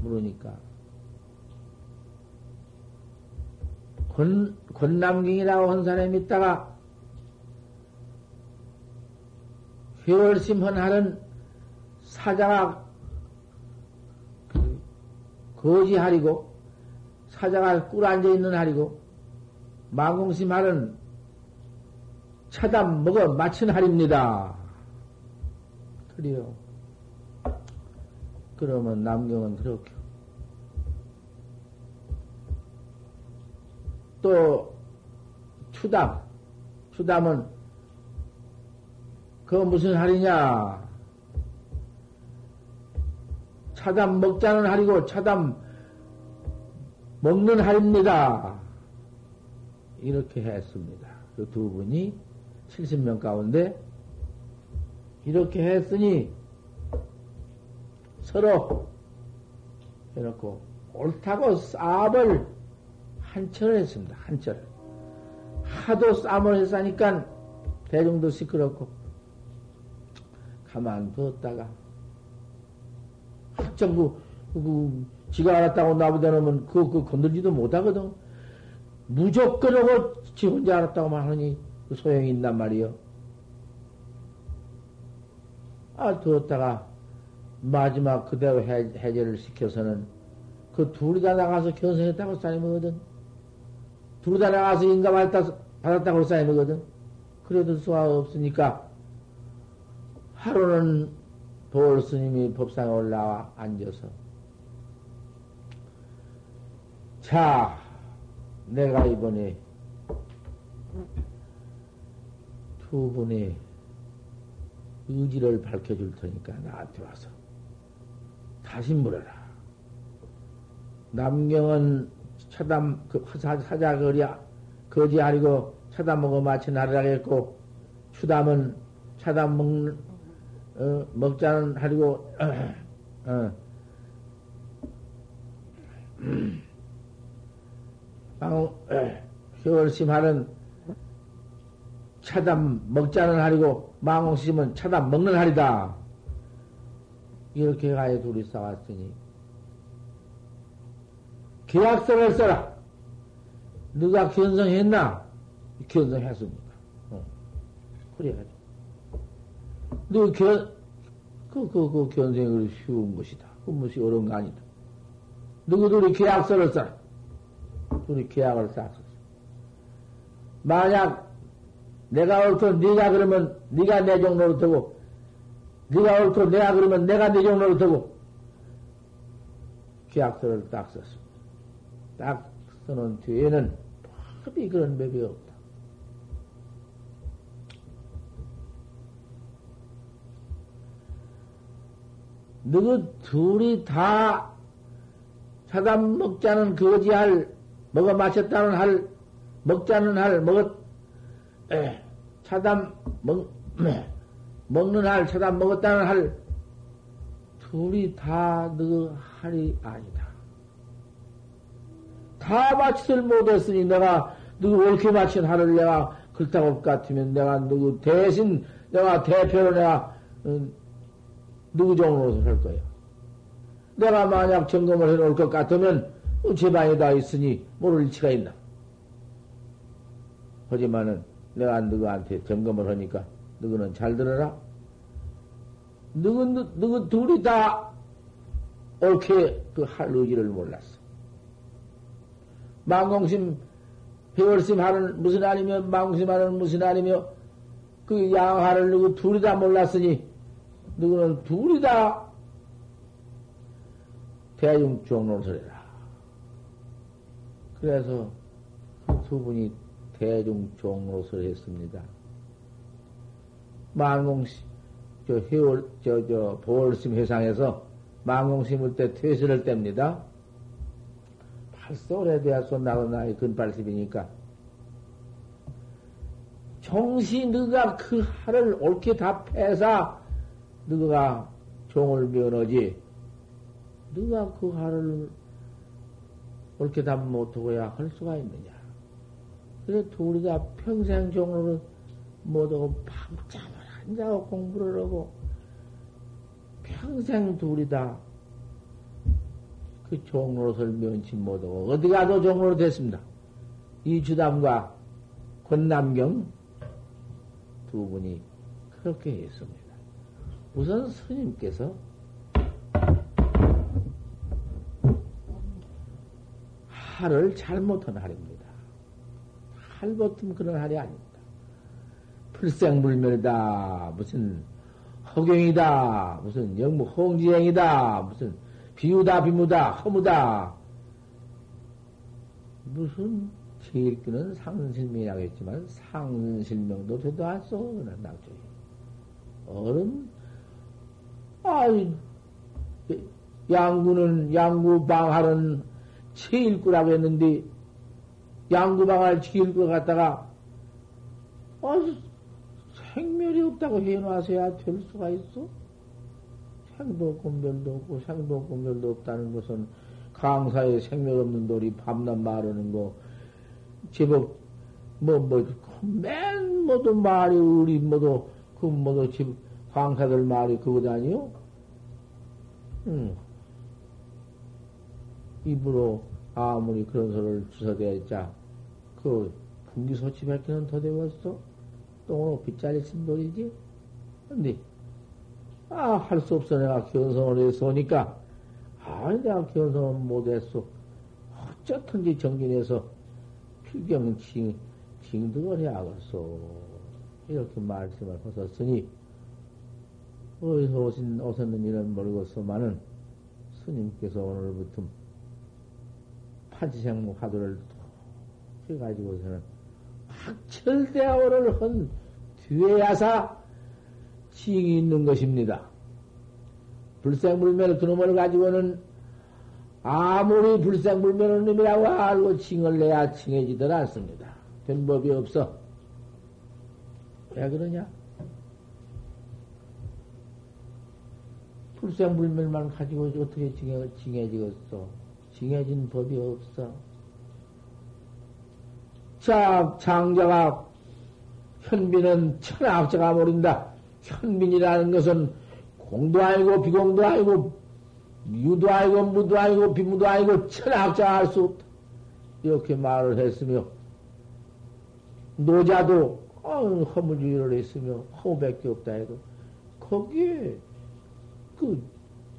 물으니까. 권, 권남경이라고 한 사람이 있다가 회월심 한 할은 사자가 거지 할이고 사자가 꿀 앉아 있는 할이고 망공심 할은 차담 먹어 마친 할입니다. 그래요. 그러면 남경은 그렇게. 또, 추담. 추담은, 그 무슨 할이냐? 차담 먹자는 할이고, 차담 먹는 할입니다. 이렇게 했습니다. 그 두 분이 70명 가운데 이렇게 했으니 서로 해놓고 옳다고 쌈을 한철을 했습니다. 한철을. 하도 쌈을 했으니까 대중도 시끄럽고 가만두었다가 학정부 그, 지가 알았다고 나보다 놓으면 그거, 그거 건들지도 못하거든. 무조건 하고 지 혼자 알았다고만 하니 그 소용이 있단 말이요. 아, 두었다가 마지막 그대로 해, 해제를 시켜서는 그 둘이 다 나가서 견성했다고 쌓이거든. 둘이 다 나가서 인감받았다, 받았다고 쌓이거든. 그래도 수가 없으니까 하루는 도울 스님이 법상에 올라와 앉아서 자, 내가 이번에 두 분의 의지를 밝혀줄 테니까 나한테 와서 다시 물어라. 남경은 차담, 그 사자거리야, 거지 아니고 차담 먹어 마치 나르라겠고, 추담은 차담 먹는, 어, 먹자는 하리고, 어, 방, 세월심하는 차담 먹자는 할이고 망홍심은 차담 먹는 할이다. 이렇게 가해 둘이 싸웠으니 계약서를 써라. 누가 견성했나? 견성했습니다. 어. 그래가지고. 너 견, 그, 그, 그 견성이 쉬운 것이다. 그 무엇이 어려운 거 아니다. 누구들이 계약서를 써라. 둘이 계약을 쌌었어. 만약 내가 옳고 네가 그러면 네가 내 종로를 되고 네가 옳고 내가 그러면 내가 네 종로를 되고 계약서를 딱 썼습니다. 딱 써놓은 뒤에는 법이 그런 법이 없다. 너희 둘이 다 사담 먹자는 거지할 먹어 마셨다는 할 먹자는 할 먹었 에, 차담, 먹, 먹는 할, 차담 먹었다는 할, 둘이 다너 할이 아니다. 다 마치들 못했으니 내가 누구 옳게 마친 할을 내가 그렇다고 같으면 내가 누구 대신 내가 대표로 내가 어, 누구 종으로 할 거야. 내가 만약 점검을 해놓을 것 같으면 제 방에 다 있으니 모를 일치가 있나. 하지만은 내가 누구한테 점검을 하니까 누구는 잘 들어라. 누구, 누구 둘이 다 옳게 그 할 의지를 몰랐어. 망공심, 회월심 하는 무슨 아니며, 망공심 하는 무슨 아니며, 그 양하를 누구 둘이 다 몰랐으니, 누구는 둘이 다 대중종 노설이라. 그래서 그두 분이 대중종 노설을 했습니다. 망공심, 저 회월, 저, 저, 보월심 회상에서 망공심을 때 퇴실을 뗍니다. 벌써 오래돼서 나고 나이 근팔십이니까. 정시 너가 그 하를 옳게 답해서 너가 종을 면하지. 너가 그 하를 옳게 답 못하고야 할 수가 있느냐. 그래, 둘이 다 평생 종으로 못하고 밤잠을 안 자고 공부를 하고 평생 둘이 다 그 종로를 면치 못하고 어디 가도 종로로 됐습니다. 이주담과 권남경 두 분이 그렇게 했습니다. 우선 스님께서 할을 잘못한 할입니다. 할못은 그런 할이 아닙니다. 불생불멸이다. 무슨 허경이다. 무슨 영무 홍지행이다. 무슨 비우다 비무다 허무다. 무슨 제일기는 상신명이라고 했지만 상신명도 되도 않소. 그는 낙쪽이. 어른 아이 양구는 양구 방할은 제일구라고 했는데 양구방할 제일구 갖다가 아, 생멸이 없다고 해놔서야 될 수가 있어? 생도 없고 멸도 없고 생도 없고 멸도 없다는 것은 강사에 생명 없는 돌이 밤낮 말하는 거 제법 뭐 뭐 맨 모두 말이 우리 모두 그 모두 집 강사들 말이 그것 아니요? 응. 입으로 아무리 그런 소리를 주워대자 그 분기소치밖에는 더 되었어? 똥으로 빗자리 친 돌이지? 근데 아, 할 수 없어. 내가 견성을 해서 오니까, 아, 내가 견성을 못했어. 어쩌든지 정진해서 필경 징, 징득을 해야겠어. 이렇게 말씀을 하셨으니, 어디서 오신, 오셨는지는 모르겠소만은, 스님께서 오늘부터 판치생무 화두를 해가지고서는 확철대오를 한 뒤에야사 징이 있는 것입니다. 불생불멸 그놈을 가지고는 아무리 불생불멸은 놈이라고 알고 징을 내야 징해지들 않습니다. 된 법이 없어. 왜 그러냐? 불생불멸만 가지고 어떻게 징해, 징해지겠어? 징해진 법이 없어. 자, 장자가, 현비는 천학자가 모른다. 현민이라는 것은 공도 아니고 비공도 아니고 유도 아니고 무도 아니고 비무도 아니고 천학자 할수 없다. 이렇게 말을 했으며 노자도 어, 허무주의를 했으며 허무밖에 없다 해도 거기에 그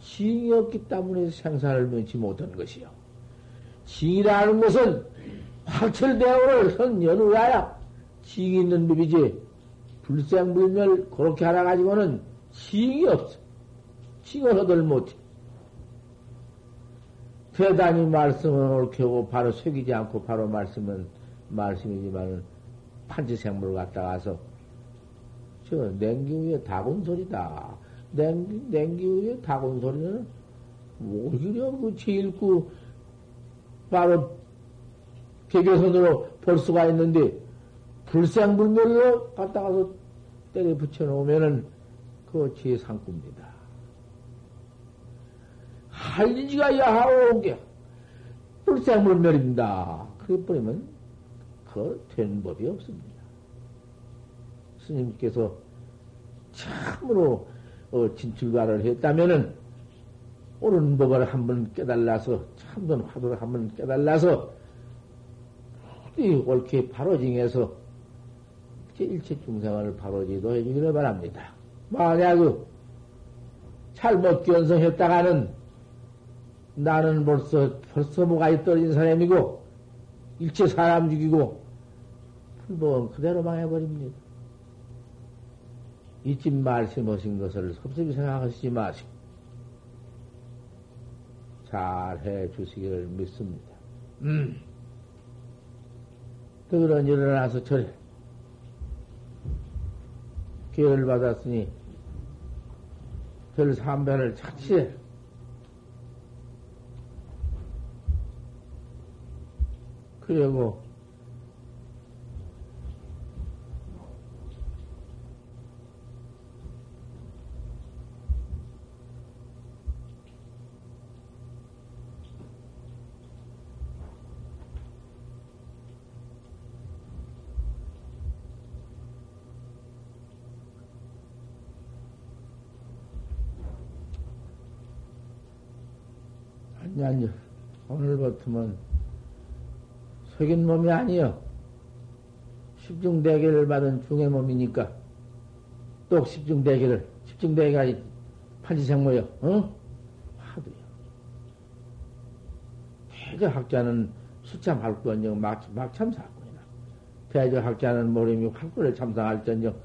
징이 없기 때문에 생사를 면치 못한 것이요. 징이라는 것은 확철대오를 선 연후야야 징이 있는 법이지 불생불멸 그렇게 하라 가지고는 징이 없어. 징을 하들 못해. 대단히 말씀을 옳게 하고 바로 속이지 않고 바로 말씀은 말씀이지만은 판치생물을 갖다 가서 저 냉기 위에 다군 소리다. 냉기, 냉기의 다곤 소리는 오히려 그 제일구 바로 개교선으로 볼 수가 있는데 불생불멸로 갖다 가서 때려 붙여놓으면은 그 제상구입니다. 할리지가 야하오 게 불생불멸입니다. 그래 버리면 그된 법이 없습니다. 스님께서 참으로 어, 진출가를 했다면은 옳은 법을 한번 깨달아서 참된 화두를 한번 깨달아서 옳게 바로 징해서 일체 중생을 바로 지도 해 주기를 바랍니다. 만약 그 잘못 견성했다가는 나는 벌써 벌써 뭐가 떨어진 사람이고 일체 사람 죽이고 불법은 그대로 망해버립니다. 잊지 말씀하신 것을 섭섭히 생각하시지 마시고 잘 해 주시기를 믿습니다. 음. 그런 일어나서 저래. 기회를 받았으니 별 삼변을 착시해. 그리고 아니, 아니, 오늘부터는 속인 몸이 아니여. 십중대계를 받은 중의 몸이니까, 또 십중대계를, 십중대계가 판지생모여, 어? 하도요. 대저학자는 수참 할거언정 막참 사건이나. 대저학자는 모림이 활구를 참상할전정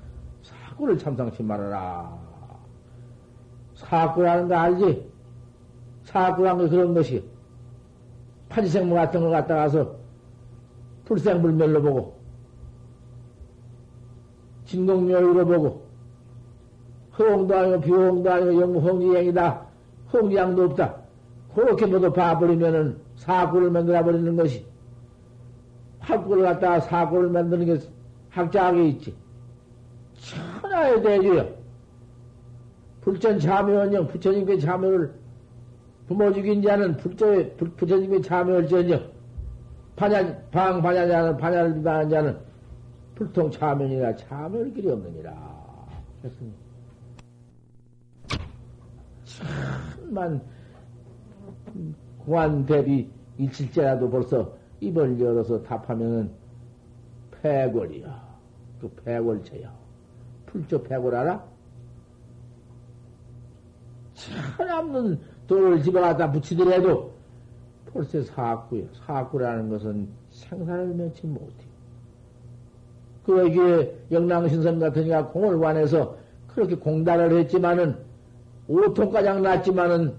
사고를 참상치 말아라. 사고라는 거 알지? 사구한 거 그런 것이 판지생모 같은 걸 갖다 가서 불생불멸로 보고 진공묘유로 보고 허공도 아니고 비호공도 아니고 영무홍지행이다. 홍지양도 없다. 그렇게 모두 봐버리면은 사구를 만들어 버리는 것이 학구를 갖다가 사구를 만드는 게 학자학에 있지. 천하의 대주여 불전 자묘원영 부처님께 자묘를 부모 죽인 자는 불조에, 부처님의 참여할지언정, 반야, 방, 반야자는, 반야를 비방하는 자는 불통 참여이라 참여할 길이 없느니라. 그랬습니다. 천만, 공안 대비 일칠제라도 벌써 입을 열어서 답하면은 폐골이야. 그 폐골체야. 풀조 폐골 알아? 천없는 돌을 집어갖다 붙이더라도 벌써 사악구요. 사악구라는 것은 생사를 면치 못해. 그에게 영랑신선 같은 이가 공을 관해서 그렇게 공달을 했지만은 오통가장 났지만은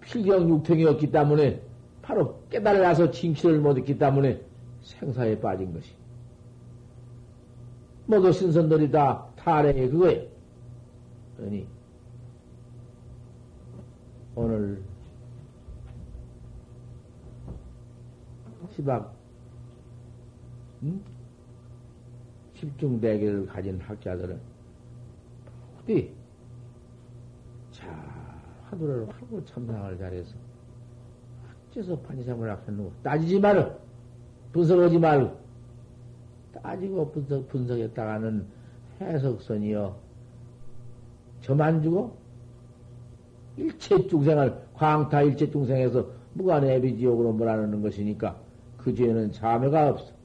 필경 육통이었기 때문에 바로 깨달아서 징치를 못했기 때문에 생사에 빠진 것이. 모두 신선들이 다 탈행해 그거예요. 오늘 시박 음? 집중대결을 가진 학자들은 어디? 자 화두를 하고 참상을 잘해서 어째서 판지삼을 학했는고 따지지 말어 분석하지 말고 따지고 분석, 분석했다가는 해석선이여 저만 주고 일체 중생을 광타 일체 중생에서 무관의 비지옥으로 몰아넣는 것이니까 그 죄는 자매가 없어.